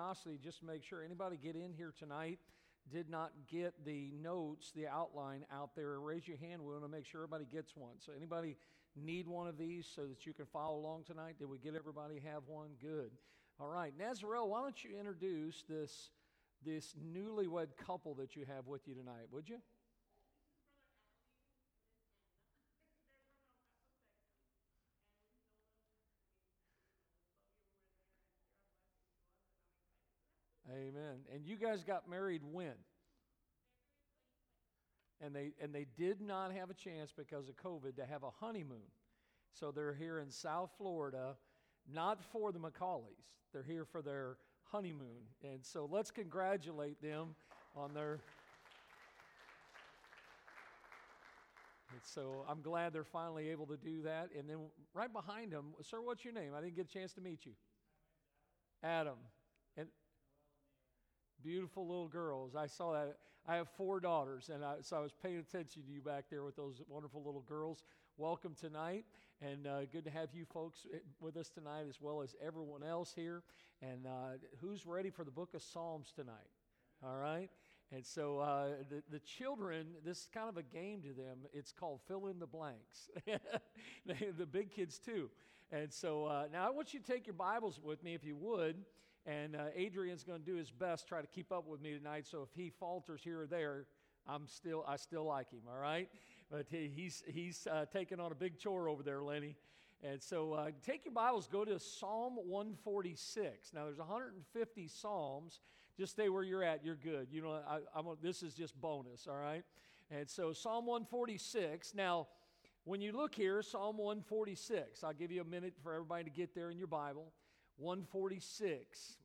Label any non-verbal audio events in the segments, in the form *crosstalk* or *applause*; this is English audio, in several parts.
curiosity, just to make sure anybody get in here tonight did not get the notes, the outline out there, raise your hand. We want to make sure everybody gets one. So, anybody need one of these so that you can follow along tonight? Did we get everybody have one? Good. All right, Nazarel, why don't you introduce this this newlywed couple that you have with you tonight, would you? Amen. And you guys got married when? And they and they did not have a chance because of COVID to have a honeymoon. So they're here in South Florida, not for the McCaulays. They're here for their honeymoon. And so let's congratulate them on their And so I'm glad they're finally able to do that. And then right behind them, sir, what's your name? I didn't get a chance to meet you. Adam. Beautiful little girls. I saw that. I have four daughters, and I, so I was paying attention to you back there with those wonderful little girls. Welcome tonight, and uh, good to have you folks eh, with us tonight, as well as everyone else here. And uh, who's ready for the book of Psalms tonight? All right. And so uh, the, the children, this is kind of a game to them. It's called fill in the blanks. *laughs* the big kids, too. And so uh, now I want you to take your Bibles with me, if you would. And uh, Adrian's going to do his best try to keep up with me tonight. So if he falters here or there, I'm still I still like him. All right, but he, he's he's uh, taking on a big chore over there, Lenny. And so uh, take your Bibles, go to Psalm 146. Now there's 150 psalms. Just stay where you're at. You're good. You know, I, I'm, this is just bonus. All right. And so Psalm 146. Now, when you look here, Psalm 146. I'll give you a minute for everybody to get there in your Bible. 146.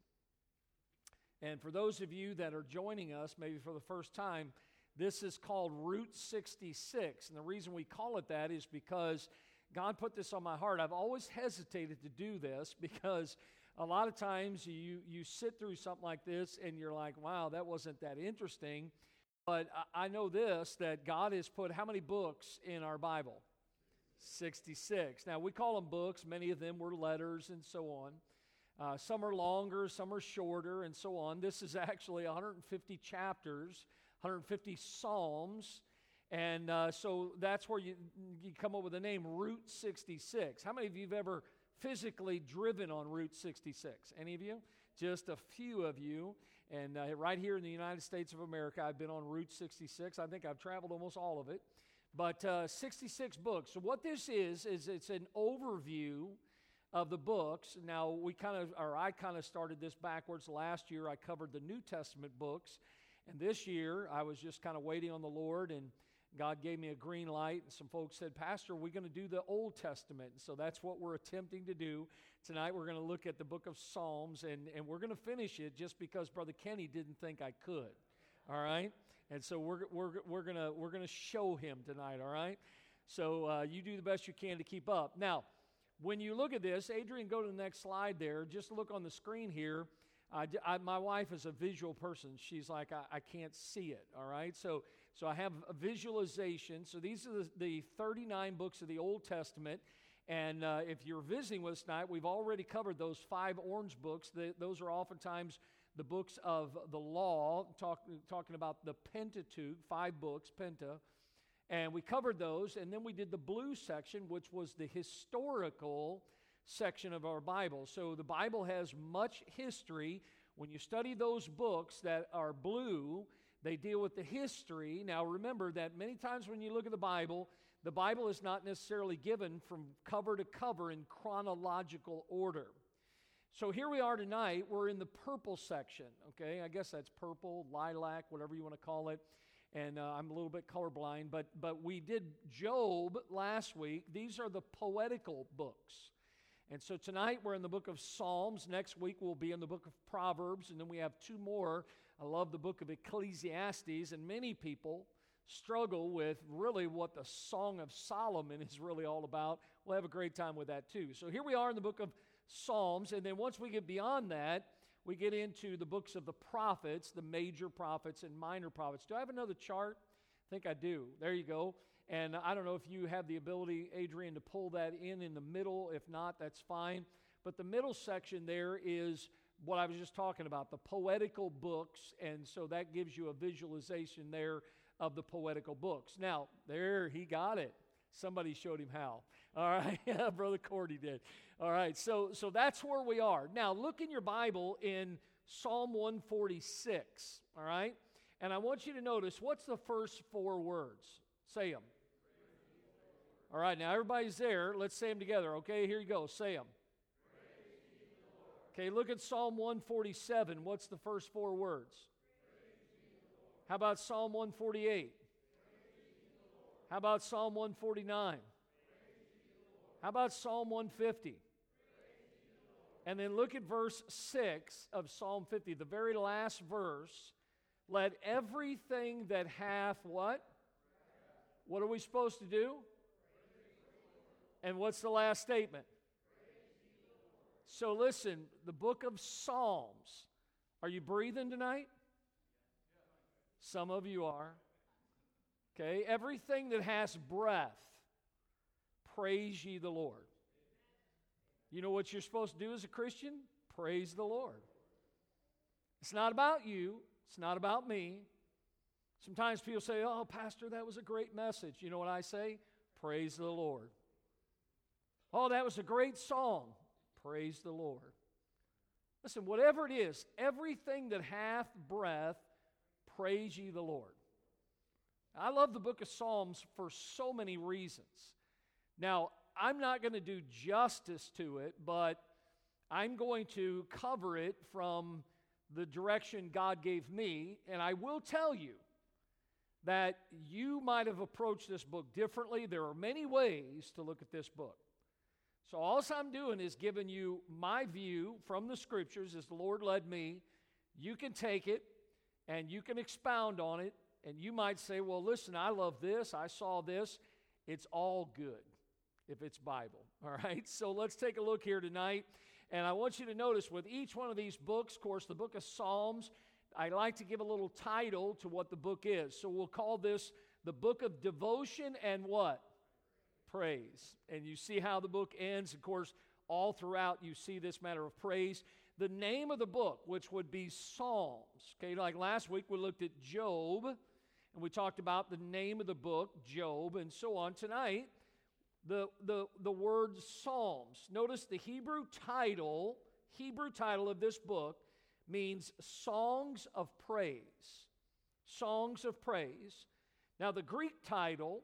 And for those of you that are joining us, maybe for the first time, this is called Route 66. And the reason we call it that is because God put this on my heart. I've always hesitated to do this *laughs* because a lot of times you, you sit through something like this and you're like, wow, that wasn't that interesting. But I, I know this that God has put how many books in our Bible? 66. Now, we call them books, many of them were letters and so on. Uh, some are longer, some are shorter, and so on. This is *laughs* actually 150 chapters, 150 Psalms. And uh, so that's where you, you come up with the name Route 66. How many of you have ever physically driven on Route 66? Any of you? Just a few of you. And uh, right here in the United States of America, I've been on Route 66. I think I've traveled almost all of it. But uh, 66 books. So, what this is, is it's an overview of the books. Now, we kind of, or I kind of started this backwards. Last year, I covered the New Testament books. And this year, I was just kind of waiting on the Lord, and God gave me a green light. And some folks said, Pastor, we're going to do the Old Testament. And so that's what we're attempting to do. Tonight, we're going to look at the book of Psalms, and, and we're going to finish it just because Brother Kenny didn't think I could. All right? And so we're, we're, we're going we're gonna show him tonight, all right? So uh, you do the best you can to keep up. Now, when you look at this, Adrian, go to the next slide there. Just look on the screen here. I, I, my wife is a visual person. She's like, I, I, can't see it, all right? So, so I have a visualization. So these are the, the 39 books of the Old Testament. And uh, if you're visiting with us tonight, we've already covered those five orange books. The, those are oftentimes the books of the law, talk, talking about the Pentateuch, five books, Penta. And we covered those, and then we did the blue section, which was the historical section of our Bible. So the Bible has much history. When you study those books that are blue, they deal with the history. Now remember that many times when you look at the Bible, the Bible is not necessarily given from cover to cover in chronological order. So here we are tonight. We're in the purple section, okay? I guess that's purple, lilac, whatever you want to call it and uh, I'm a little bit colorblind, but, but we did Job last week. These are the poetical books. And so tonight we're in the book of Psalms. Next week we'll be in the book of Proverbs, and then we have two more. I love the book of Ecclesiastes, and many people struggle with really what the Song of Solomon is really all about. We'll have a great time with that too. So here we are in the book of Psalms, and then once we get beyond that, we get into the books of the prophets, the major prophets and minor prophets. Do I have another chart? I think I do. There you go. And I don't know if you have the ability, Adrian, to pull that in in the middle. If not, that's fine. But the middle section there is what I was just talking about, the poetical books. And so that gives you a visualization there of the poetical books. Now, there, he got it. Somebody showed him how. All right, *laughs* yeah, Brother Cordy did. All right, so so that's where we are. Now, look in your Bible in Psalm 146. All right, and I want you to notice what's the first four words. Say them. All right, now everybody's there. Let's say them together. Okay, here you go. Say them. Okay, look at Psalm 147. What's the first four words? How about Psalm 148? How about Psalm 149? How about Psalm 150? And then look at verse 6 of Psalm 50, the very last verse. Let everything that hath what? What are we supposed to do? And what's the last statement? So listen, the book of Psalms. Are you breathing tonight? Some of you are. Okay, everything that has breath, praise ye the Lord. You know what you're supposed to do as a Christian? Praise the Lord. It's not about you, it's not about me. Sometimes people say, Oh, Pastor, that was a great message. You know what I say? Praise the Lord. Oh, that was a great song. Praise the Lord. Listen, whatever it is, everything that hath breath, praise ye the Lord. I love the book of Psalms for so many reasons. Now, I'm not going to do justice to it, but I'm going to cover it from the direction God gave me. And I will tell you that you might have approached this book differently. There are many ways to look at this book. So, all I'm doing is giving you my view from the scriptures as the Lord led me. You can take it and you can expound on it. And you might say, well, listen, I love this. I saw this. It's all good if it's Bible. *laughs* All right. So, let's take a look here tonight. And I want you to notice with each one of these books, of course, the book of Psalms, I like to give a little title to what the book is. So, we'll call this the book of devotion and what? praise. And you see how the book ends. Of course, all throughout you see this matter of praise. The name of the book, which would be Psalms. Okay, like last week we looked at Job and we talked about the name of the book, Job, and so on. Tonight, the, the, the word Psalms. Notice the Hebrew title, Hebrew title of this book means songs of praise. Songs of praise. Now, the Greek title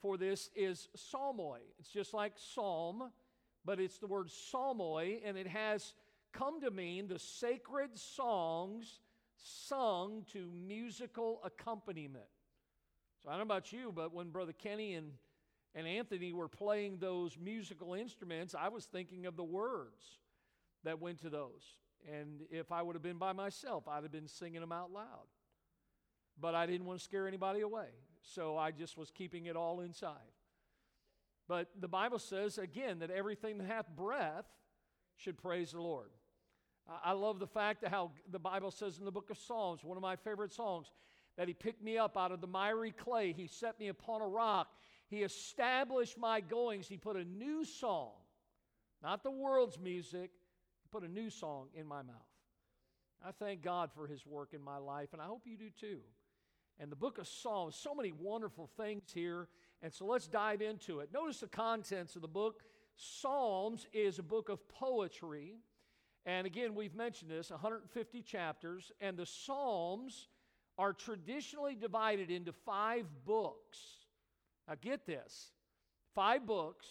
for this is psalmoi. It's just like psalm, but it's the word psalmoi, and it has come to mean the sacred songs sung to musical accompaniment. So I don't know about you, but when Brother Kenny and, and Anthony were playing those musical instruments, I was thinking of the words that went to those. And if I would have been by myself, I'd have been singing them out loud. But I didn't want to scare anybody away so I just was keeping it all inside. But the Bible says, again, that everything that hath breath should praise the Lord. I love the fact that how the Bible says in the book of Psalms, one of my favorite songs, that He picked me up out of the miry clay. He set me upon a rock. He established my goings. He put a new song, not the world's music, He put a new song in my mouth. I thank God for His work in my life, and I hope you do too and the book of Psalms. So many wonderful things here. And so let's dive into it. Notice the contents of the book. Psalms is a book of poetry. And again, we've mentioned this 150 chapters. And the Psalms are traditionally divided into five books. Now, get this five books.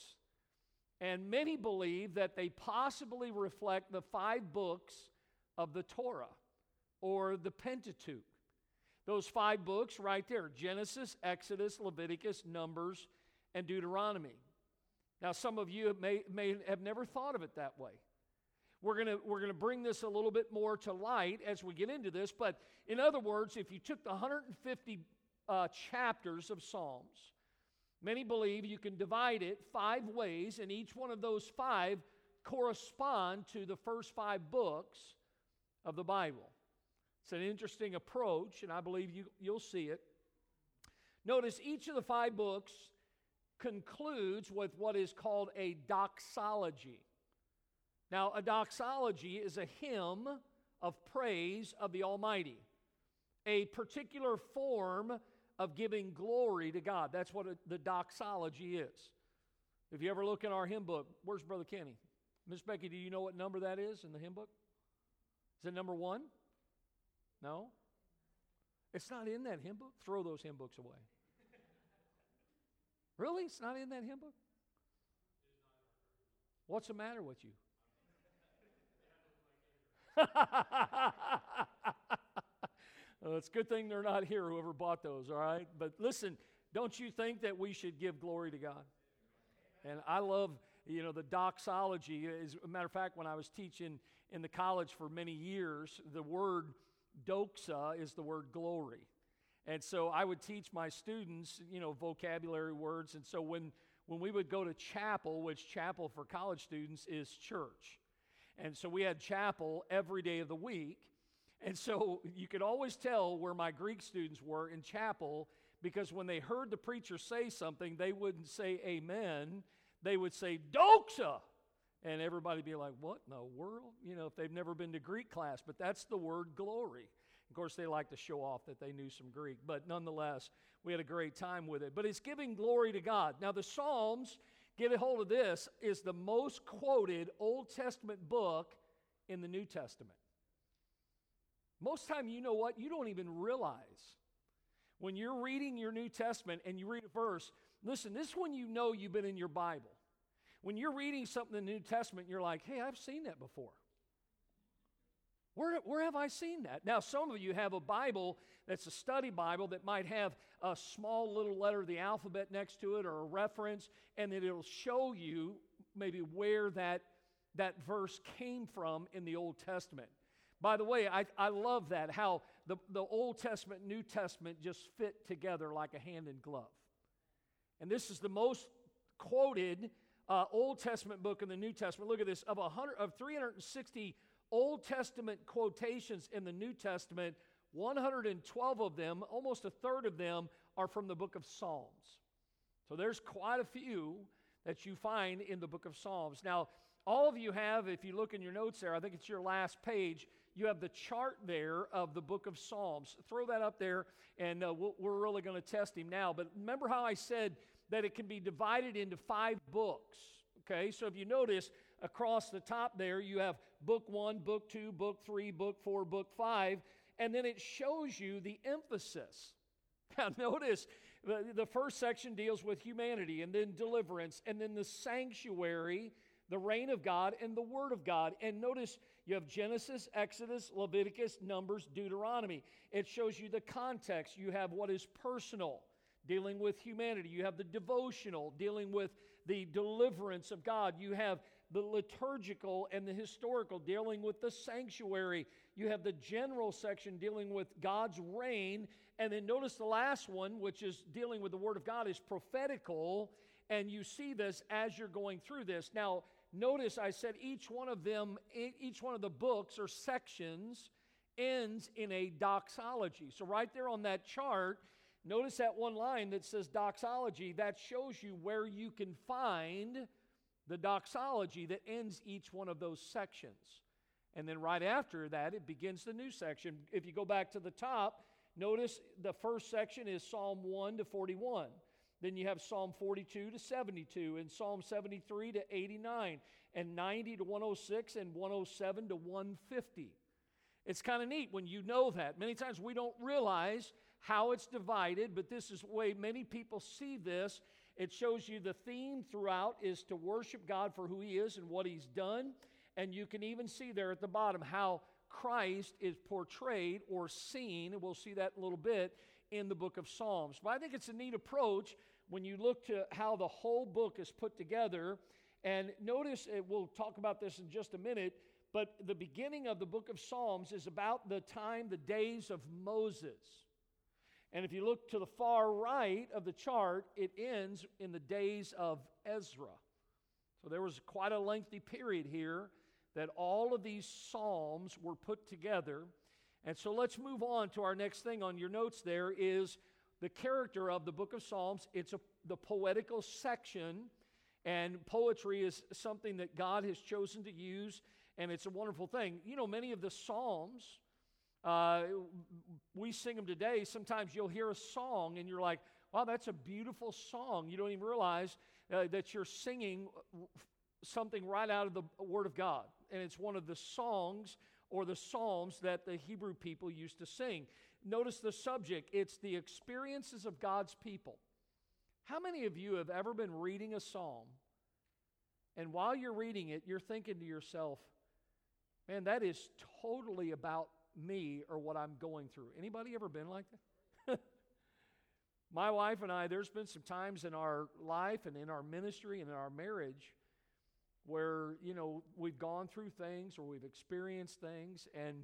And many believe that they possibly reflect the five books of the Torah or the Pentateuch. Those five books right there Genesis, Exodus, Leviticus, Numbers, and Deuteronomy. Now, some of you may, may have never thought of it that way. We're going we're going to bring this a little bit more to light as we get into this. But in other words, if you took the 150 uh, chapters of Psalms, many believe you can divide it five ways, and each one of those five correspond to the first five books of the Bible. It's an interesting approach, and I believe you, you'll see it. Notice each of the five books concludes with what is called a doxology. Now, a doxology is a hymn of praise of the Almighty, a particular form of giving glory to God. That's what a, the doxology is. If you ever look in our hymn book, where's Brother Kenny? Miss Becky, do you know what number that is in the hymn book? Is it number one? No? It's not in that hymn book? Throw those hymn books away. *laughs* really? It's not in that hymn book? What's the matter with you? *laughs* *laughs* well, it's a good thing they're not here, whoever bought those, all right? But listen, don't you think that we should give glory to God? And I love, you know, the doxology. As a matter of fact, when I was teaching in the college for many years, the word doxa is the word glory. And so I would teach my students, you know, vocabulary words. And so when, when we would go to chapel, which chapel for college students is church. And so we had chapel every day of the week. And so you could always tell where my Greek students were in chapel because when they heard the preacher say something, they wouldn't say amen. They would say doxa. And everybody be like, what in the world? You know, if they've never been to Greek class, but that's the word glory. Of course, they like to show off that they knew some Greek, but nonetheless, we had a great time with it. But it's giving glory to God. Now, the Psalms, get a hold of this, is the most quoted Old Testament book in the New Testament. Most time, you know what? You don't even realize when you're reading your New Testament and you read a verse. Listen, this is when you know you've been in your Bible. When you're reading something in the New Testament, you're like, hey, I've seen that before. Where, where have I seen that? Now, some of you have a Bible that's a study Bible that might have a small little letter of the alphabet next to it or a reference, and then it'll show you maybe where that, that verse came from in the Old Testament. By the way, I, I love that, how the, the Old Testament New Testament just fit together like a hand in glove. And this is the most quoted uh, Old Testament book in the New Testament. Look at this of, 100, of 360 Old Testament quotations in the New Testament, 112 of them, almost a third of them, are from the book of Psalms. So there's quite a few that you find in the book of Psalms. Now, all of you have, if you look in your notes there, I think it's your last page, you have the chart there of the book of Psalms. Throw that up there, and uh, we we are really going to test him now. But remember how I said that it can be divided into five books. Okay, so if you notice across the top there, you have book one, book two, book three, book four, book five, and then it shows you the emphasis. *laughs* Now, notice the, the first section deals with humanity, and then deliverance, and then the sanctuary, the reign of God, and the Word of God. And notice you have Genesis, Exodus, Leviticus, Numbers, Deuteronomy. It shows you the context. You have what is personal dealing with humanity. You have the devotional, dealing with the deliverance of God. You have the liturgical and the historical, dealing with the sanctuary. You have the general section dealing with God's reign. And then notice the last one, which is dealing with the Word of God, is prophetical. And you see this as you're going through this. Now, notice I said each one of them, each one of the books or sections ends in a doxology. So, right there on that chart, Notice that one line that says doxology, that shows you where you can find the doxology that ends each one of those sections. And then right after that, it begins the new section. If you go back to the top, notice the first section is Psalm 1 to 41. Then you have Psalm 42 to 72, and Psalm 73 to 89, and 90 to 106, and 107 to 150. It's kind of neat when you know that. Many times we don't realize how it's divided, but this is the way many people see this. It shows you the theme throughout is to worship God for who He is and what He's done. And you can even see there at the bottom how Christ is portrayed or seen. And we'll see that in a little bit in the book of Psalms. But I think it's a neat approach when you look to how the whole book is put together. And notice, eh, we'll talk about this in just a minute, but the beginning of the book of Psalms is about the time, the days of Moses. And if you look to the far right of the chart, it ends in the days of Ezra. So there was quite a lengthy period here that all of these Psalms were put together. And so let's move on to our next thing on your notes there is the character of the book of Psalms. It's a, the poetical section. And poetry is something that God has chosen to use, and it's a wonderful thing. You know, many of the Psalms, uh, we sing them today. Sometimes you'll hear a song and you're like, wow, that's a beautiful song. You don't even realize uh, that you're singing something right out of the Word of God. And it's one of the songs or the psalms that the Hebrew people used to sing. Notice the subject it's the experiences of God's people. How many of you have ever been reading a psalm, and while you're reading it, you're thinking to yourself, man, that is totally about me or what I'm going through? Anybody ever been like that? *laughs* My wife and I, there's been some times in our life and in our ministry and in our marriage where, you know, we've gone through things or we've experienced things and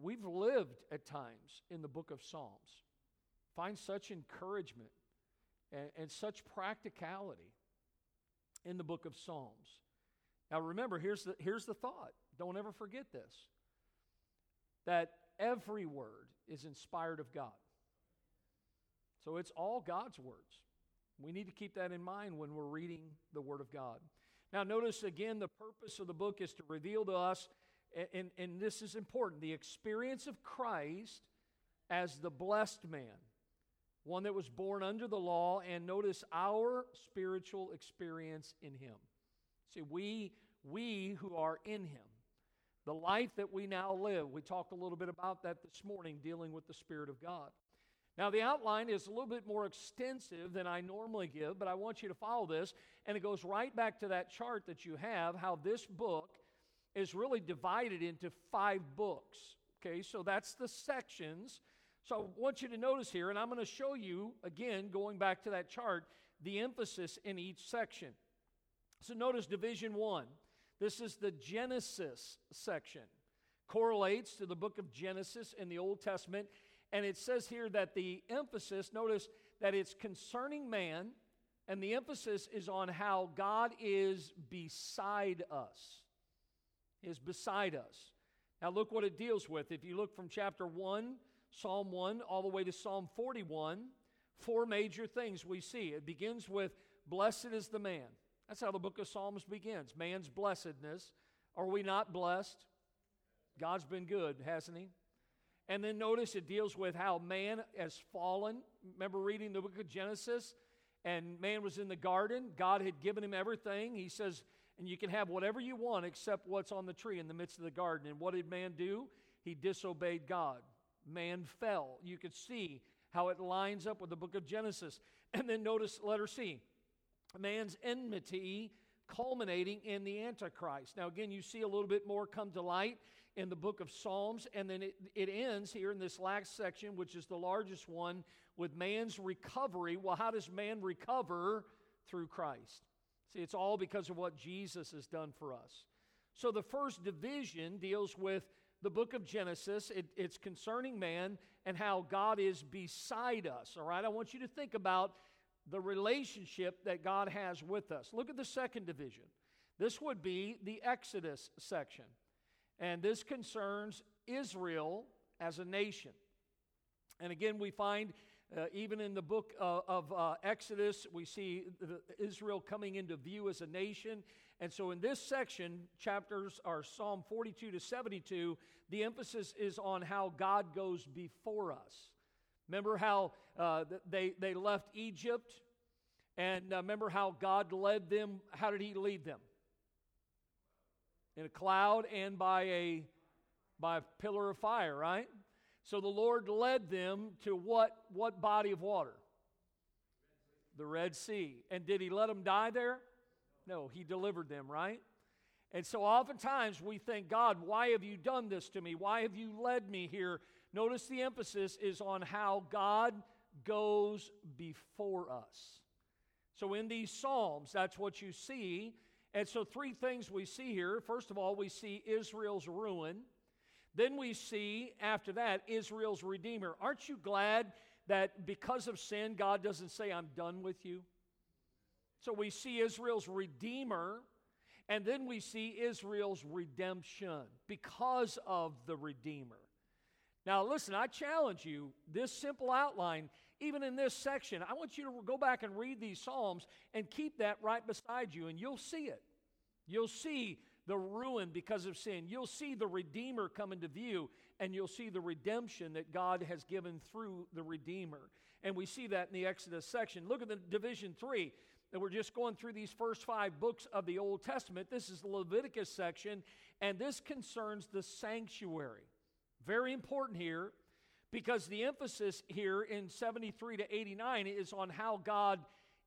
we've lived at times in the book of Psalms. Find such encouragement and, and such practicality in the book of Psalms. Now remember, here's the, here's the thought. Don't ever forget this that every word is inspired of God. So it's all God's words. We need to keep that in mind when we're reading the Word of God. Now, notice again, the purpose of the book is to reveal to us, and, and this is important, the experience of Christ as the blessed man, one that was born under the law, and notice our spiritual experience in Him. See, we, we who are in Him, the life that we now live, we talked a little bit about that this morning, dealing with the Spirit of God. Now, the outline is a little bit more extensive than I normally give, but I want you to follow this. And it goes right back to that chart that you have, how this book is really divided into five books. Okay, so that's the sections. So I want you to notice here, and I'm going to show you, again, going back to that chart, the emphasis in each section. So notice division one. This is the Genesis section. Correlates to the book of Genesis in the Old Testament and it says here that the emphasis, notice that it's concerning man, and the emphasis is on how God is beside us. Is beside us. Now, look what it deals with. If you look from chapter 1, Psalm 1, all the way to Psalm 41, four major things we see. It begins with, Blessed is the man. That's how the book of Psalms begins man's blessedness. Are we not blessed? God's been good, hasn't He? And then notice it deals with how man has fallen. Remember reading the book of Genesis? And man was in the garden. God had given him everything. He says, and you can have whatever you want except what's on the tree in the midst of the garden. And what did man do? He disobeyed God. Man fell. You could see how it lines up with the book of Genesis. And then notice letter C man's enmity culminating in the Antichrist. Now, again, you see a little bit more come to light in the book of Psalms, and then it, it ends here in this last section, which is the largest one, with man's recovery. Well, how does man recover? Through Christ. See, it's all because of what Jesus has done for us. So the first division deals with the book of Genesis. It, it's concerning man and how God is beside us. All right, I want you to think about the relationship that God has with us. Look at the second division. This would be the Exodus section. And this concerns Israel as a nation. And again, we find uh, even in the book uh, of uh, Exodus, we see Israel coming into view as a nation. And so in this section, chapters are Psalm 42 to 72, the emphasis is on how God goes before us. Remember how uh, they, they left Egypt? And uh, remember how God led them? How did He lead them? in a cloud and by a by a pillar of fire, right? So the Lord led them to what what body of water? The Red Sea. And did he let them die there? No, he delivered them, right? And so oftentimes we think, God, why have you done this to me? Why have you led me here? Notice the emphasis is on how God goes before us. So in these Psalms, that's what you see and so, three things we see here. First of all, we see Israel's ruin. Then we see, after that, Israel's Redeemer. Aren't you glad that because of sin, God doesn't say, I'm done with you? So we see Israel's Redeemer, and then we see Israel's redemption because of the Redeemer. Now, listen, I challenge you this simple outline even in this section. I want you to go back and read these Psalms and keep that right beside you, and you'll see it. You'll see the ruin because of sin. You'll see the Redeemer come into view, and you'll see the redemption that God has given through the Redeemer. And we see that in the Exodus section. Look at the division three. And we're just going through these first five books of the Old Testament. This is the Leviticus section, and this concerns the sanctuary. Very important here because the emphasis here in 73 to 89 is on how God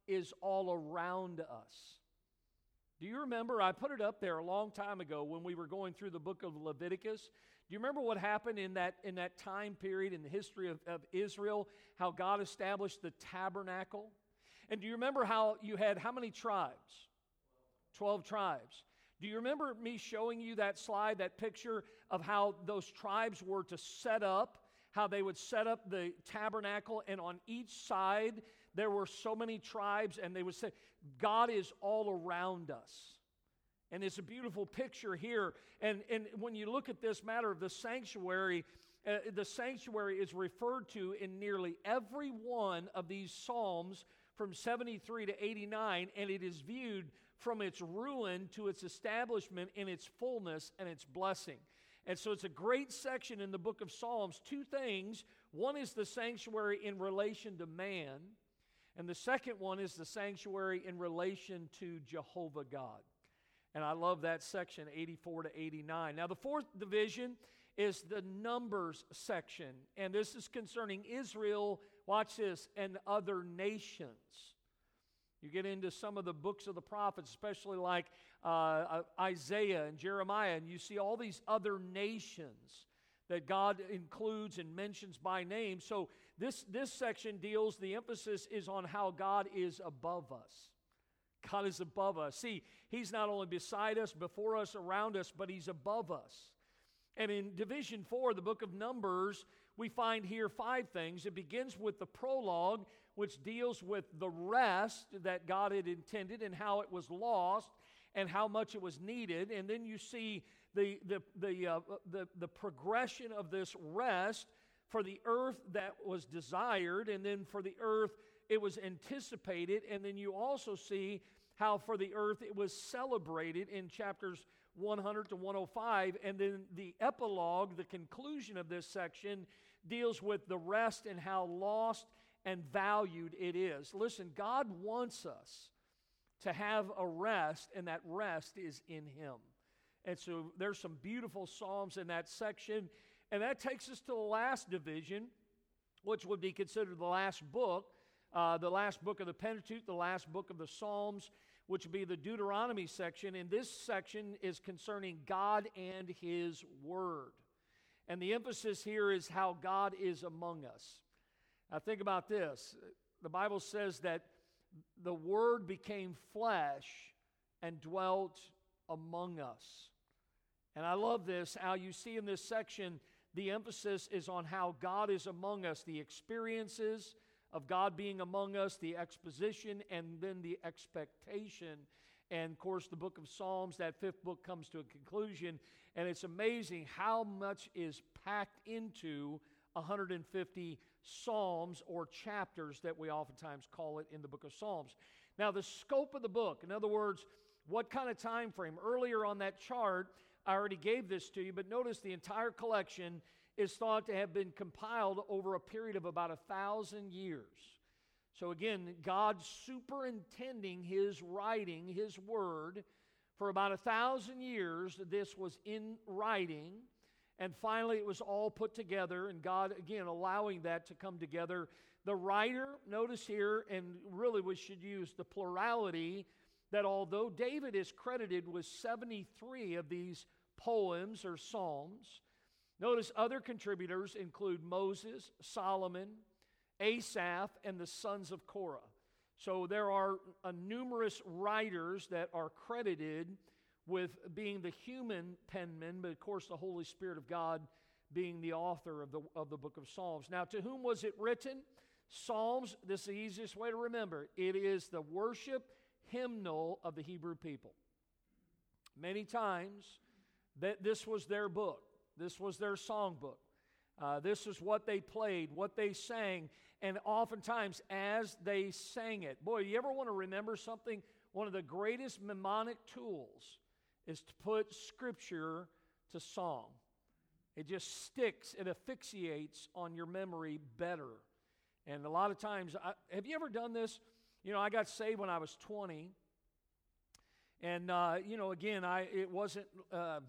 is all around us. Do you remember? I put it up there a long time ago when we were going through the book of Leviticus. Do you remember what happened in that, in that time period in the history of, of Israel? How God established the tabernacle? And do you remember how you had how many tribes? 12 tribes. Do you remember me showing you that slide, that picture of how those tribes were to set up, how they would set up the tabernacle, and on each side there were so many tribes, and they would say, God is all around us. And it's a beautiful picture here. And, and when you look at this matter of the sanctuary, uh, the sanctuary is referred to in nearly every one of these Psalms from 73 to 89, and it is viewed from its ruin to its establishment in its fullness and its blessing. And so it's a great section in the book of Psalms. Two things. One is the sanctuary in relation to man, and the second one is the sanctuary in relation to Jehovah God. And I love that section, 84 to 89. Now, the fourth division is the Numbers section, and this is concerning Israel Watch this, and other nations. You get into some of the books of the prophets, especially like uh, uh, Isaiah and Jeremiah, and you see all these other nations that God includes and mentions by name. So this, this section deals, the emphasis is on how God is above us. God is above us. See, He's not only beside us, before us, around us, but He's above us. And in Division 4, the book of Numbers, we find here five things. It begins with the prologue, which deals with the rest that God had intended and how it was lost and how much it was needed. And then you see the, the, the, uh, the, the progression of this rest for the earth that was desired, and then for the earth it was anticipated. And then you also see how for the earth it was celebrated in chapters 100 to 105. And then the epilogue, the conclusion of this section, deals with the rest and how lost and valued it is. Listen, God wants us to have a rest, and that rest is in Him. And so there's some beautiful Psalms in that section. And that takes us to the last division, which would be considered the last book, uh, the last book of the Pentateuch, the last book of the Psalms which would be the Deuteronomy section. And this section is concerning God and His Word. And the emphasis here is how God is among us. Now, think about this the Bible says that the Word became flesh and dwelt among us. And I love this, how you see in this section, the emphasis is on how God is among us, the experiences, of God being among us, the exposition, and then the expectation. And of course, the book of Psalms, that fifth book, comes to a conclusion. And it's amazing how much is packed into 150 Psalms or chapters that we oftentimes call it in the book of Psalms. Now, the scope of the book, in other words, what kind of time frame? Earlier on that chart, I already gave this to you, but notice the entire collection is thought to have been compiled over a period of about a thousand years. So, again, God superintending his writing, his word, for about a thousand years, this was in writing. And finally, it was all put together, and God, again, allowing that to come together. The writer, notice here, and really we should use the plurality, that although David is credited with 73 of these poems or psalms, Notice other contributors include Moses, Solomon, Asaph, and the sons of Korah. So there are uh, numerous writers that are credited with being the human penman, but of course the Holy Spirit of God being the author of the, of the book of Psalms. Now, to whom was it written? Psalms, this is the easiest way to remember. It is the worship hymnal of the Hebrew people. Many times that this was their book. This was their songbook. Uh, this is what they played, what they sang, and oftentimes as they sang it. Boy, you ever want to remember something? One of the greatest mnemonic tools is to put Scripture to song. It just sticks, it asphyxiates on your memory better. And a lot of times, I, have you ever done this? You know, I got saved when I was 20. And, uh, you know, again, I, it wasn't, uh,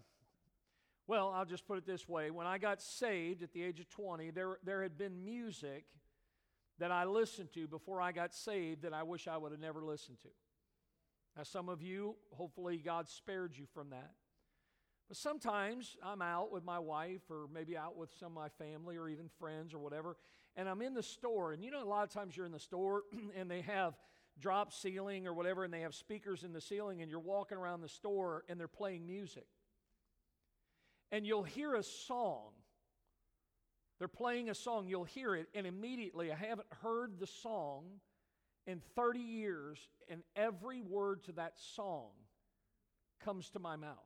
well, I'll just put it this way. When I got saved at the age of 20, there, there had been music that I listened to before I got saved that I wish I would have never listened to. Now, some of you, hopefully, God spared you from that. But sometimes I'm out with my wife, or maybe out with some of my family, or even friends, or whatever, and I'm in the store. And you know, a lot of times you're in the store *clears throat* and they have drop ceiling or whatever, and they have speakers in the ceiling, and you're walking around the store and they're playing music. And you'll hear a song. They're playing a song, you'll hear it, and immediately, I haven't heard the song in 30 years, and every word to that song comes to my mouth.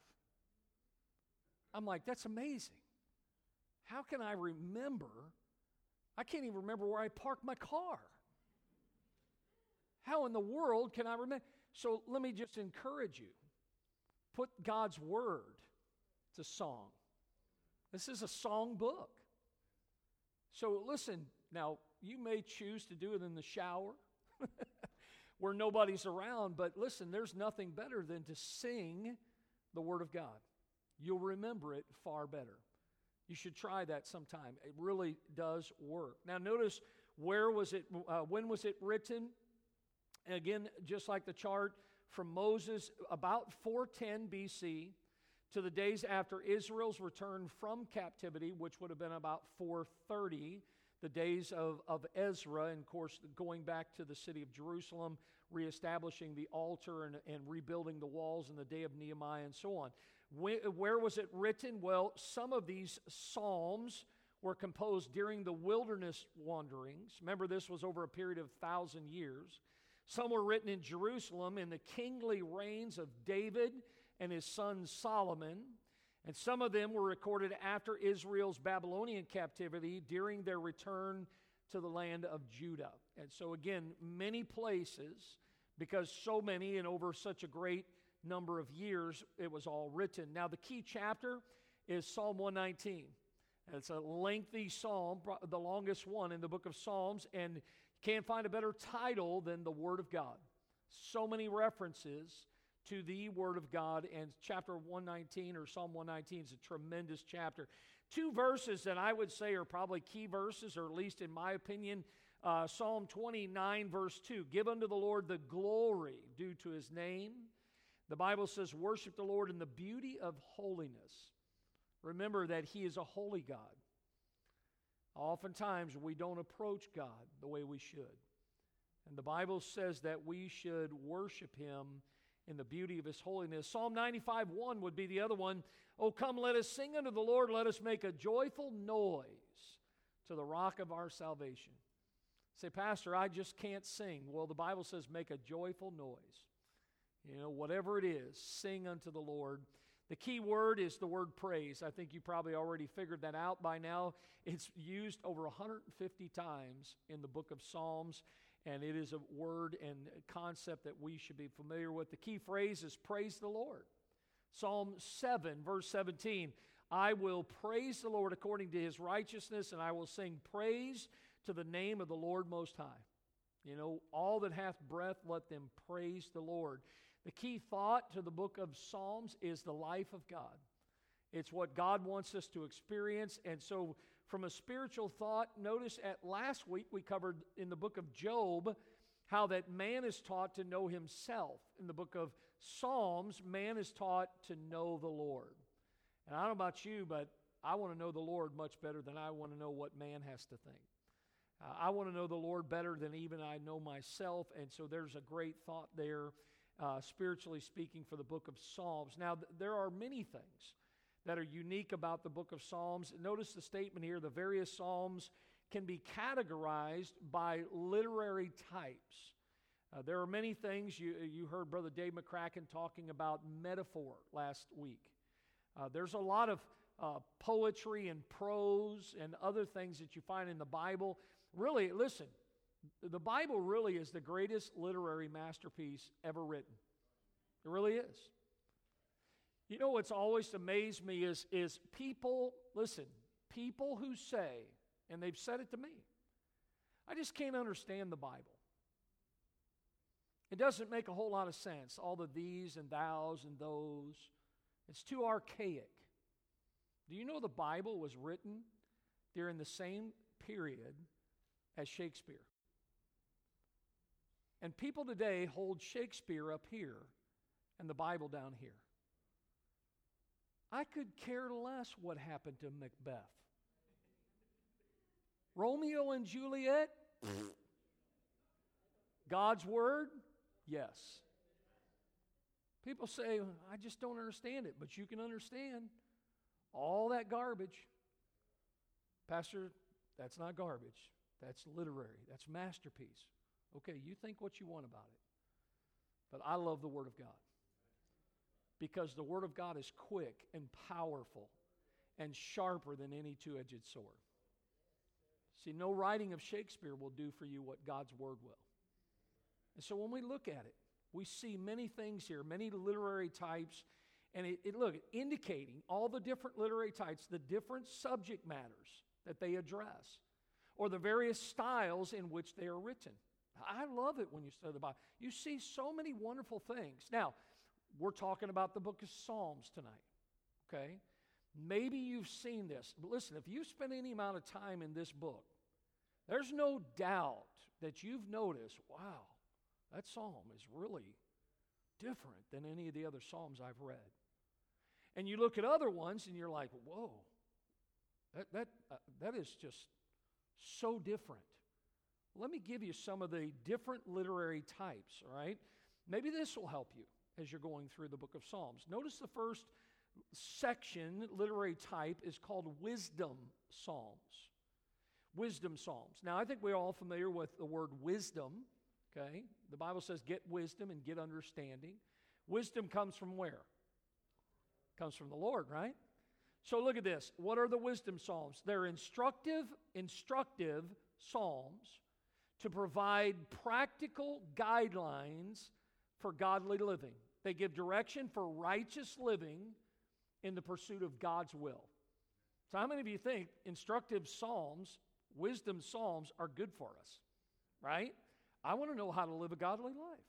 I'm like, that's amazing. How can I remember? I can't even remember where I parked my car. How in the world can I remember? So let me just encourage you put God's word to song. This is a song book. So listen, now you may choose to do it in the shower *laughs* where nobody's around, but listen, there's nothing better than to sing the Word of God. You'll remember it far better. You should try that sometime. It really does work. Now, notice where was it, uh, when was it written? Again, just like the chart from Moses, about 410 BC to the days after Israel's return from captivity, which would have been about 430, the days of, of Ezra, and of course, going back to the city of Jerusalem, reestablishing the altar and, and rebuilding the walls in the day of Nehemiah, and so on. Where was it written? Well, some of these psalms were composed during the wilderness wanderings. Remember, this was over a period of thousand years. Some were written in Jerusalem in the kingly reigns of David and his son Solomon. And some of them were recorded after Israel's Babylonian captivity during their return to the land of Judah. And so, again, many places, because so many and over such a great number of years it was all written. Now, the key chapter is Psalm 119. It's a lengthy psalm, the longest one in the book of Psalms, and can't find a better title than the Word of God. So many references to the Word of God, and chapter 119 or Psalm 119 is a tremendous chapter. Two verses that I would say are probably key verses, or at least in my opinion. Uh, Psalm 29, verse 2 Give unto the Lord the glory due to his name. The Bible says, Worship the Lord in the beauty of holiness. Remember that he is a holy God. Oftentimes, we don't approach God the way we should. And the Bible says that we should worship him in the beauty of his holiness. Psalm 95 1 would be the other one. Oh, come, let us sing unto the Lord. Let us make a joyful noise to the rock of our salvation. Say, Pastor, I just can't sing. Well, the Bible says make a joyful noise. You know, whatever it is, sing unto the Lord. The key word is the word praise. I think you probably already figured that out by now. It's used over 150 times in the book of Psalms and it is a word and concept that we should be familiar with. The key phrase is praise the Lord. Psalm 7, verse 17 I will praise the Lord according to his righteousness, and I will sing praise to the name of the Lord Most High. You know, all that hath breath, let them praise the Lord. The key thought to the book of Psalms is the life of God. It's what God wants us to experience. And so from a spiritual thought, notice at last week we covered in the book of Job how that man is taught to know himself. In the book of Psalms, man is taught to know the Lord. And I don't know about you, but I want to know the Lord much better than I want to know what man has to think. Uh, I want to know the Lord better than even I know myself. And so there's a great thought there, uh, spiritually speaking, for the book of Psalms. Now, th- there are many things that are unique about the book of Psalms. Notice the statement here the various Psalms can be categorized by literary types. Uh, there are many things. You, you heard Brother Dave McCracken talking about metaphor last week. Uh, there's a lot of uh, poetry and prose and other things that you find in the Bible. Really, listen, the Bible really is the greatest literary masterpiece ever written. It really is. You know what's always amazed me is, is people, listen, people who say, and they've said it to me, I just can't understand the Bible. It doesn't make a whole lot of sense, all the these and thous and those. It's too archaic. Do you know the Bible was written during the same period as Shakespeare? And people today hold Shakespeare up here and the Bible down here. I could care less what happened to Macbeth. Romeo and Juliet? God's Word? Yes. People say, I just don't understand it, but you can understand all that garbage. Pastor, that's not garbage. That's literary. That's masterpiece. Okay, you think what you want about it. But I love the Word of God because the Word of God is quick and powerful and sharper than any two edged sword. See, no writing of Shakespeare will do for you what God's Word will. And so when we look at it, we see many things here, many literary types, and it, it look indicating all the different literary types, the different subject matters that they address, or the various styles in which they are written. I love it when you study the Bible. You see so many wonderful things. Now, we're talking about the book of Psalms tonight, okay? Maybe you've seen this. But listen, if you spend any amount of time in this book, there's no doubt that you've noticed, wow, that psalm is really different than any of the other psalms I've read. And you look at other ones and you're like, whoa, that, that, uh, that is just so different. Let me give you some of the different literary types, all right? Maybe this will help you as you're going through the book of Psalms. Notice the first section, literary type, is called wisdom psalms. Wisdom psalms. Now, I think we're all familiar with the word wisdom, okay? The Bible says get wisdom and get understanding. Wisdom comes from where? Comes from the Lord, right? So look at this. What are the wisdom psalms? They're instructive, instructive psalms to provide practical guidelines for godly living. They give direction for righteous living in the pursuit of God's will. So, how many of you think instructive psalms, wisdom psalms, are good for us? Right? I want to know how to live a godly life.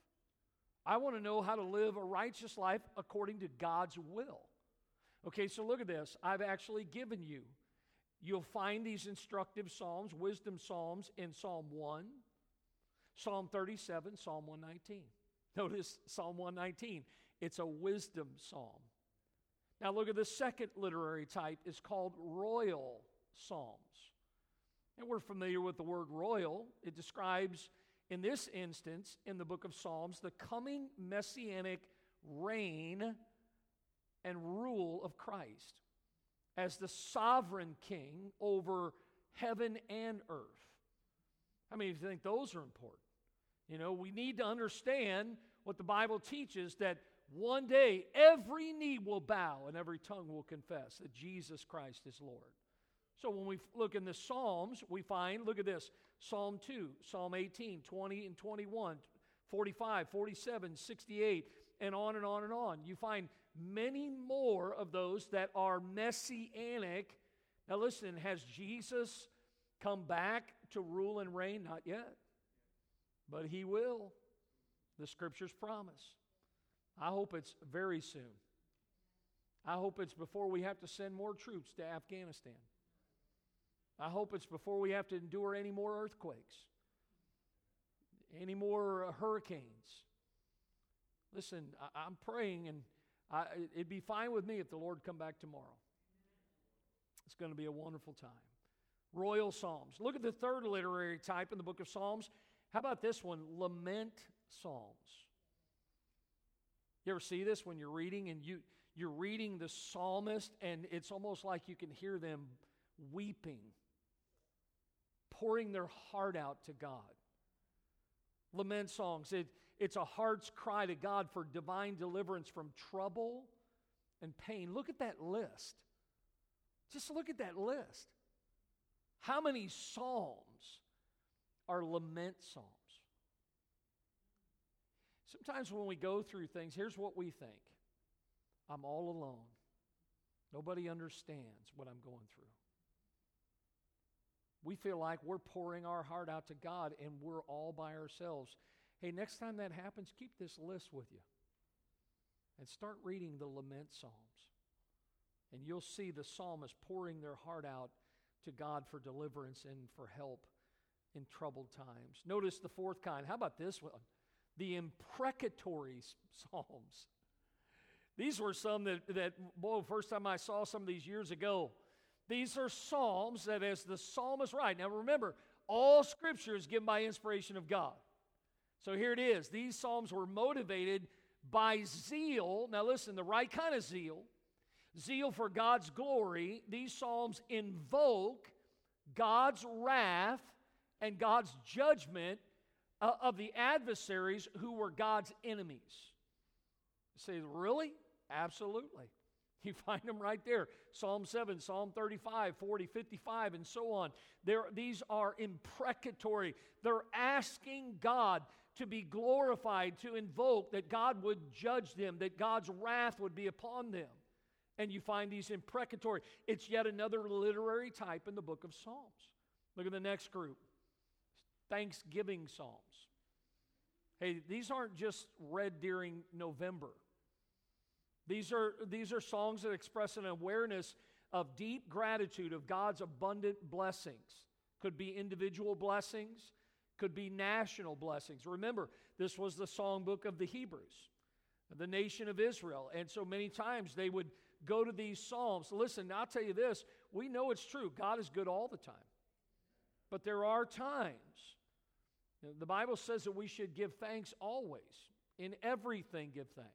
I want to know how to live a righteous life according to God's will. Okay, so look at this. I've actually given you. You'll find these instructive psalms, wisdom psalms, in Psalm 1, Psalm 37, Psalm 119. Notice Psalm 119. It's a wisdom psalm. Now look at the second literary type. It's called royal psalms. And we're familiar with the word royal. It describes, in this instance, in the book of Psalms, the coming messianic reign and rule of Christ as the sovereign king over heaven and earth. How many of you think those are important? You know, we need to understand what the Bible teaches that one day every knee will bow and every tongue will confess that Jesus Christ is Lord. So when we look in the Psalms, we find, look at this Psalm 2, Psalm 18, 20 and 21, 45, 47, 68, and on and on and on. You find many more of those that are messianic. Now, listen, has Jesus come back to rule and reign? Not yet, but he will the scriptures promise. I hope it's very soon. I hope it's before we have to send more troops to Afghanistan. I hope it's before we have to endure any more earthquakes, any more hurricanes. Listen, I, am praying, and I, it'd be fine with me if the Lord come back tomorrow. It's going to be a wonderful time. Royal Psalms. Look at the third literary type in the book of Psalms. How about this one? Lament Psalms. You ever see this when you're reading and you, you're reading the psalmist and it's almost like you can hear them weeping, pouring their heart out to God. Lament songs, it's a heart's cry to God for divine deliverance from trouble and pain. Look at that list. Just look at that list. How many psalms are lament psalms? Sometimes when we go through things, here's what we think I'm all alone. Nobody understands what I'm going through. We feel like we're pouring our heart out to God and we're all by ourselves. Hey, next time that happens, keep this list with you and start reading the lament psalms. And you'll see the psalmist pouring their heart out to God for deliverance and for help in troubled times. Notice the fourth kind. How about this one? The imprecatory psalms. These were some that, that, boy, first time I saw some of these years ago. These are psalms that, as the psalmist right now, remember, all scripture is given by inspiration of God. So here it is. These psalms were motivated by zeal. Now, listen, the right kind of zeal, zeal for God's glory. These psalms invoke God's wrath and God's judgment uh, of the adversaries who were God's enemies. You say, really? Absolutely. *laughs* You find them right there. Psalm 7, Psalm 35, 40, 55, and so on. There, these are imprecatory. They're asking God to be glorified, to invoke that God would judge them, that God's wrath would be upon them. And you find these imprecatory. It's yet another literary type in the book of Psalms. Look at the next group Thanksgiving Psalms. Hey, these aren't just read during November. These are, these are songs that express an awareness of deep gratitude of God's abundant blessings. Could be individual blessings, could be national blessings. Remember, this was the songbook of the Hebrews, the nation of Israel. And so many times they would go to these psalms. Listen, I'll tell you this we know it's true. God is good all the time. But there are times, the Bible says that we should give thanks always. In everything, give thanks.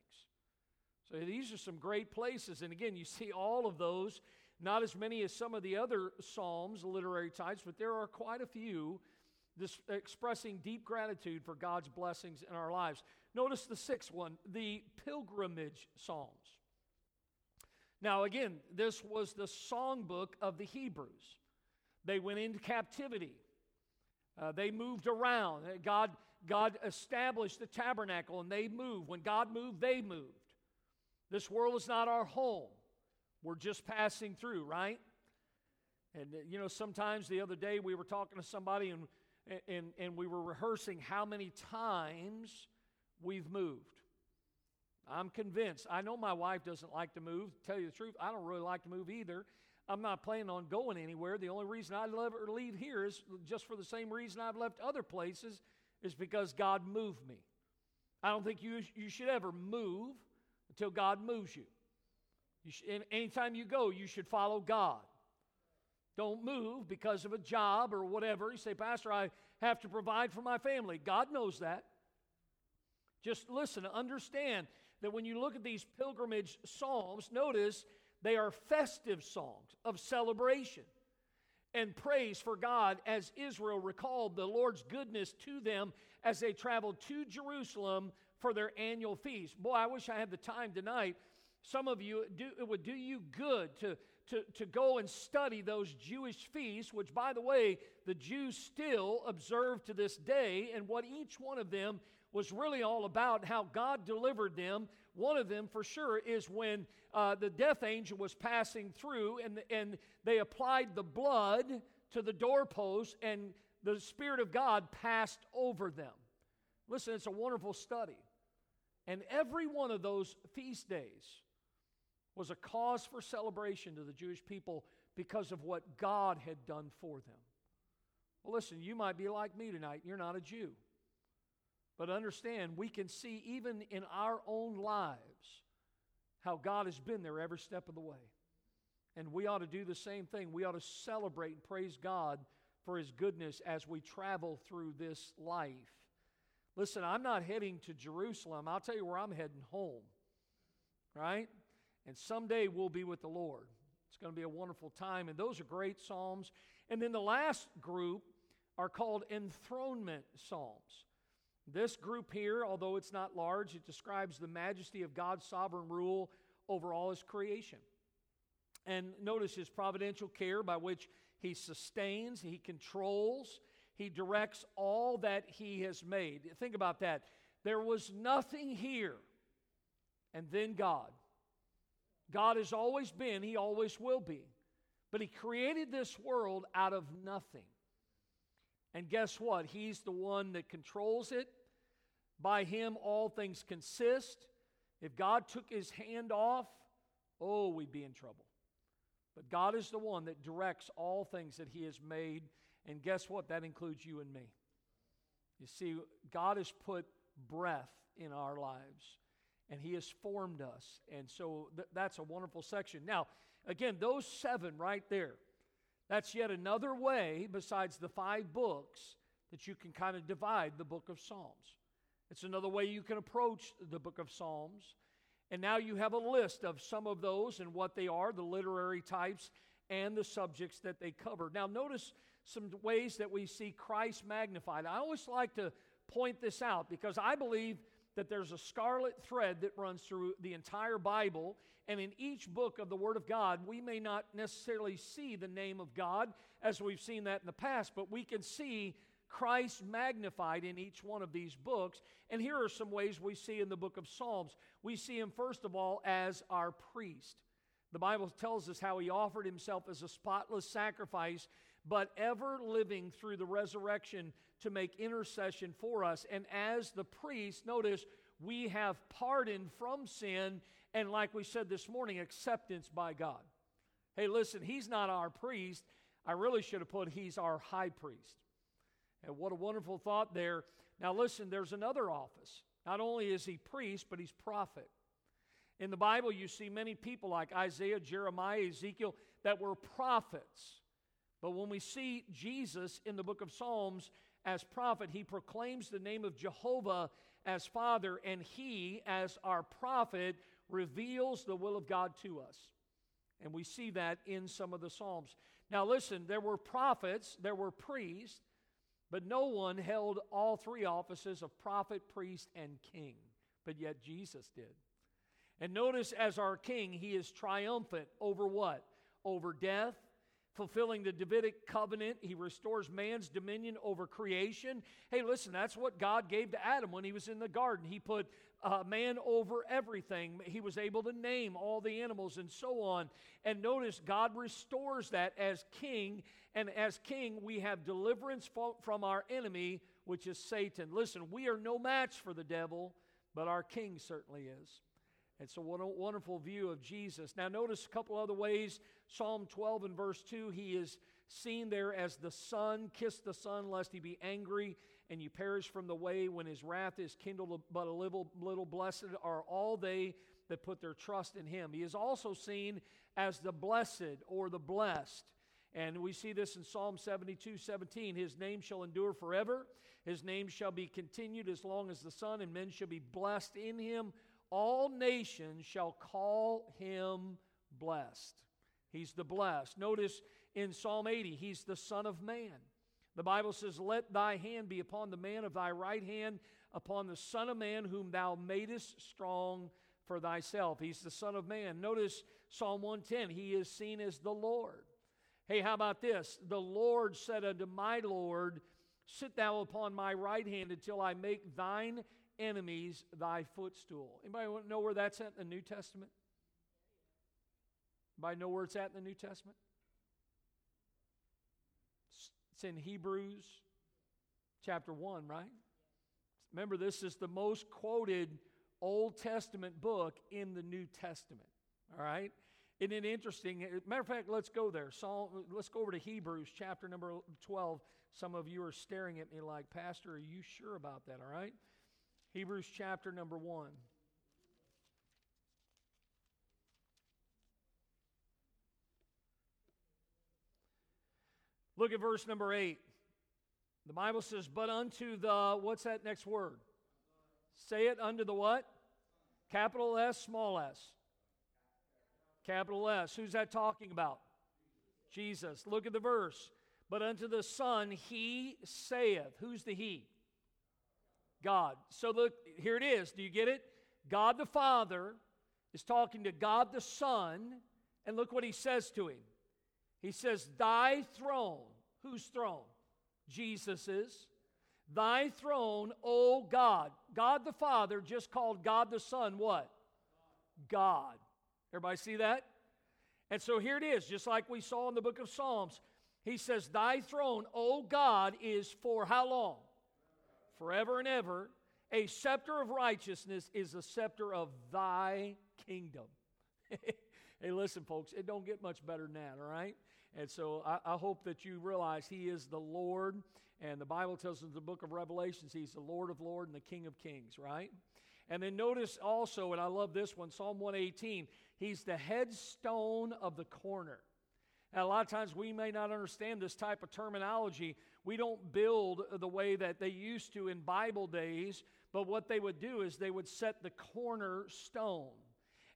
So these are some great places. And again, you see all of those, not as many as some of the other Psalms, literary types, but there are quite a few this expressing deep gratitude for God's blessings in our lives. Notice the sixth one, the pilgrimage psalms. Now, again, this was the songbook of the Hebrews. They went into captivity. Uh, they moved around. Uh, God, God established the tabernacle and they moved. When God moved, they moved. This world is not our home. We're just passing through, right? And, uh, you know, sometimes the other day we were talking to somebody and and, and we were rehearsing how many times we've moved. I'm convinced. I know my wife doesn't like to move. To tell you the truth, I don't really like to move either. I'm not planning on going anywhere. The only reason I ever leave here is just for the same reason I've left other places, is because God moved me. I don't think you, you should ever move until God moves you. you anytime you go, you should follow God. Don't move because of a job or whatever. You say, Pastor, I have to provide for my family. God knows that. Just listen, understand that when you look at these pilgrimage psalms, notice they are festive songs of celebration and praise for God as Israel recalled the Lord's goodness to them as they traveled to Jerusalem for their annual feast. Boy, I wish I had the time tonight. Some of you, it would do you good to to, to go and study those Jewish feasts, which, by the way, the Jews still observe to this day, and what each one of them was really all about, how God delivered them. One of them, for sure, is when uh, the death angel was passing through and, and they applied the blood to the doorpost, and the Spirit of God passed over them. Listen, it's a wonderful study. And every one of those feast days, was a cause for celebration to the Jewish people because of what God had done for them. Well, listen, you might be like me tonight, you're not a Jew. But understand, we can see even in our own lives how God has been there every step of the way. And we ought to do the same thing. We ought to celebrate and praise God for His goodness as we travel through this life. Listen, I'm not heading to Jerusalem. I'll tell you where I'm heading home, right? And someday we'll be with the Lord. It's going to be a wonderful time. And those are great Psalms. And then the last group are called enthronement Psalms. This group here, although it's not large, it describes the majesty of God's sovereign rule over all his creation. And notice his providential care by which he sustains, he controls, he directs all that he has made. Think about that. There was nothing here, and then God. God has always been, he always will be. But he created this world out of nothing. And guess what? He's the one that controls it. By him, all things consist. If God took his hand off, oh, we'd be in trouble. But God is the one that directs all things that he has made. And guess what? That includes you and me. You see, God has put breath in our lives and he has formed us. And so th- that's a wonderful section. Now, again, those seven right there, that's yet another way, besides the five books, that you can kind of divide the book of Psalms. It's another way you can approach the book of Psalms. And now you have a list of some of those and what they are, the literary types, and the subjects that they cover. Now, notice some ways that we see Christ magnified. I always like to point this out because I believe that there's a scarlet thread that runs through the entire Bible, and in each book of the Word of God, we may not necessarily see the name of God as we've seen that in the past, but we can see Christ magnified in each one of these books. And here are some ways we see in the book of Psalms. We see him, first of all, as our priest. The Bible tells us how he offered himself as a spotless sacrifice, but ever living through the resurrection to make intercession for us. And as the priest, notice, we have pardon from sin, and like we said this morning, acceptance by God. Hey, listen, he's not our priest. I really should have put he's our high priest. And what a wonderful thought there. Now, listen, there's another office. Not only is he priest, but he's prophet. In the Bible, you see many people like Isaiah, Jeremiah, Ezekiel that were prophets. But when we see Jesus in the book of Psalms as prophet, he proclaims the name of Jehovah as Father, and he, as our prophet, reveals the will of God to us. And we see that in some of the Psalms. Now, listen, there were prophets, there were priests, but no one held all three offices of prophet, priest, and king. But yet Jesus did. And notice, as our king, he is triumphant over what? Over death, fulfilling the Davidic covenant. He restores man's dominion over creation. Hey, listen, that's what God gave to Adam when he was in the garden. He put uh, man over everything. He was able to name all the animals and so on. And notice, God restores that as king. And as king, we have deliverance from our enemy, which is Satan. Listen, we are no match for the devil, but our king certainly is. It's a wonderful view of Jesus. Now, notice a couple other ways. Psalm 12 and verse 2, he is seen there as the Son. Kiss the Son, lest he be angry and you perish from the way when his wrath is kindled. But a little, little blessed are all they that put their trust in him. He is also seen as the blessed or the blessed. And we see this in Psalm 72 17. His name shall endure forever. His name shall be continued as long as the sun, and men shall be blessed in him all nations shall call him blessed. He's the blessed. Notice in Psalm 80, he's the Son of Man. The Bible says, Let thy hand be upon the man of thy right hand, upon the Son of Man, whom thou madest strong for thyself. He's the Son of Man. Notice Psalm 110, he is seen as the Lord. Hey, how about this? The Lord said unto my Lord, Sit thou upon my right hand until I make thine enemies thy footstool. Anybody want to know where that's at in the New Testament? Anybody know where it's at in the New Testament? It's in Hebrews chapter 1, right? Remember, this is the most quoted Old Testament book in the New Testament. All right? Isn't it interesting? Matter of fact, let's go there. Psalm, let's go over to Hebrews chapter number 12. Some of you are staring at me like, Pastor, are you sure about that? All right? Hebrews chapter number 1. Look at verse number 8. The Bible says, But unto the, what's that next word? Say it unto the what? Capital S, small s. Capital S. Who's that talking about? Jesus. Look at the verse. But unto the Son he saith. Who's the he? God. So look, here it is. Do you get it? God the Father is talking to God the Son, And look what he says to him. He says, Thy throne, whose throne? Jesus's. Thy throne, O God. God the Father just called God the Son what? God. Everybody see that? And so here it is, just like we saw in the book of Psalms. He says, Thy throne, O God, is for how long? Forever and ever. A scepter of righteousness is the scepter of thy kingdom. *laughs* hey, listen, folks, it don't get much better than that, all right? And so I, I, hope that you realize He is the Lord. And the Bible tells us in the book of Revelations, He's the Lord of Lords and the King of Kings, right? And then notice also, and I love this one, Psalm 118, He's the headstone of the corner. Now, a lot of times we may not understand this type of terminology. We don't build the way that they used to in Bible days, but what they would do is they would set the cornerstone.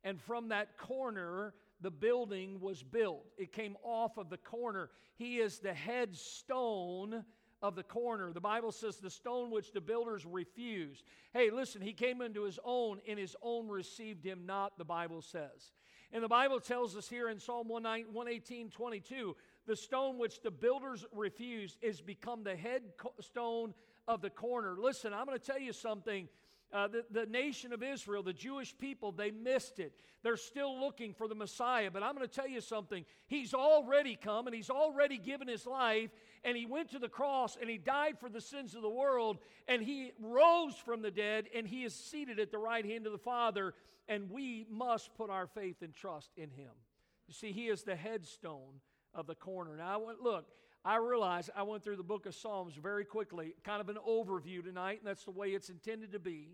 And from that corner, the building was built. It came off of the corner. He is the headstone of the corner. The Bible says the stone which the builders refused. Hey, listen, he came into his own, and his own received him not, the Bible says. And the Bible tells us here in Psalm 118 22, the stone which the builders refused is become the headstone of the corner. Listen, I'm going to tell you something. Uh, the, the nation of Israel, the Jewish people, they missed it. They're still looking for the Messiah. But I'm going to tell you something. He's already come and he's already given his life and he went to the cross and he died for the sins of the world and he rose from the dead and he is seated at the right hand of the Father. And we must put our faith and trust in him. You see, he is the headstone of the corner. Now, I went, look, I realize I went through the book of Psalms very quickly, kind of an overview tonight, and that's the way it's intended to be.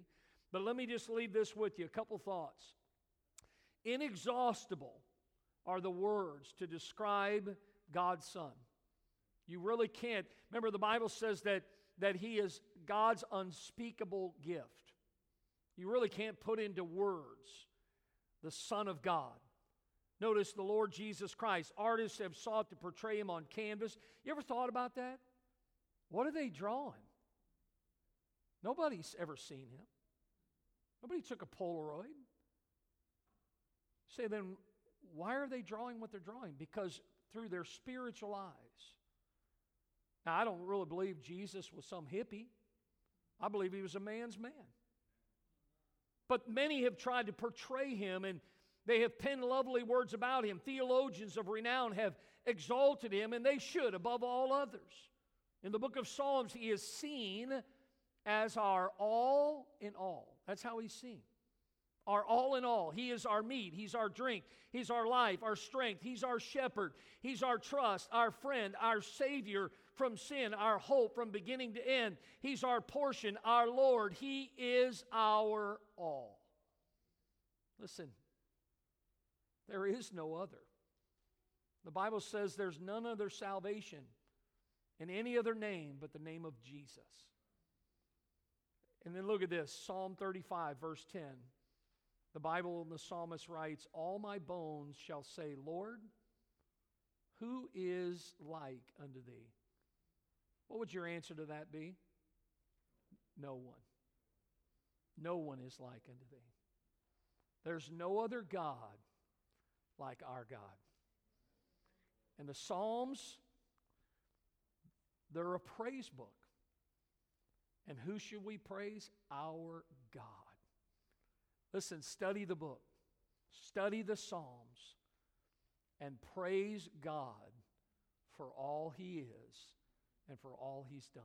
But let me just leave this with you a couple thoughts. Inexhaustible are the words to describe God's Son. You really can't. Remember, the Bible says that, that He is God's unspeakable gift. You really can't put into words the Son of God. Notice the Lord Jesus Christ. Artists have sought to portray him on canvas. You ever thought about that? What are they drawing? Nobody's ever seen him. Nobody took a Polaroid. Say then, why are they drawing what they're drawing? Because through their spiritual eyes. Now, I don't really believe Jesus was some hippie. I believe he was a man's man. But many have tried to portray him and they have penned lovely words about him. Theologians of renown have exalted him, and they should above all others. In the book of Psalms, he is seen as our all in all. That's how he's seen. Our all in all. He is our meat. He's our drink. He's our life, our strength. He's our shepherd. He's our trust, our friend, our Savior from sin, our hope from beginning to end. He's our portion, our Lord. He is our all. Listen, there is no other. The Bible says there's none other salvation in any other name but the name of Jesus. And then look at this Psalm 35, verse 10. The Bible and the psalmist writes, All my bones shall say, Lord, who is like unto thee? What would your answer to that be? No one. No one is like unto thee. There's no other God like our God. And the Psalms, they're a praise book. And who should we praise? Our God. Listen, study the book, study the Psalms, and praise God for all He is and for all He's done.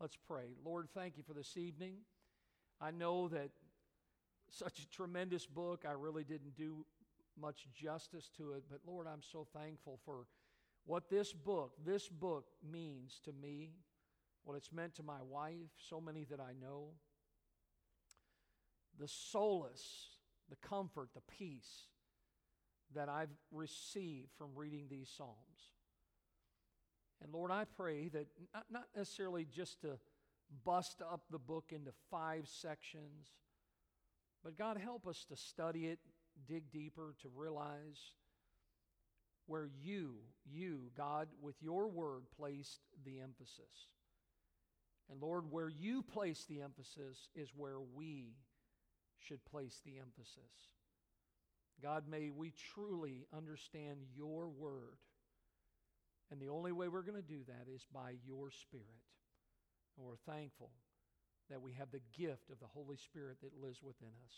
Let's pray. Lord, thank you for this evening. I know that such a tremendous book, I really didn't do much justice to it, but Lord, I'm so thankful for what this book, this book means to me, what it's meant to my wife, so many that I know. The solace, the comfort, the peace that I've received from reading these Psalms. And Lord, I pray that not, not necessarily just to bust up the book into five sections, but God, help us to study it dig deeper, to realize where you, you, God, with your word, placed the emphasis. And Lord, where you place the emphasis is where we should place the emphasis. God, may we truly understand your word. And the only way we're going to do that is by your Spirit. And we're thankful that we have the gift of the Holy Spirit that lives within us.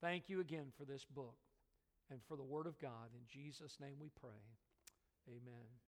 Thank you again for this book and for the Word of God. In Jesus' name we pray. Amen.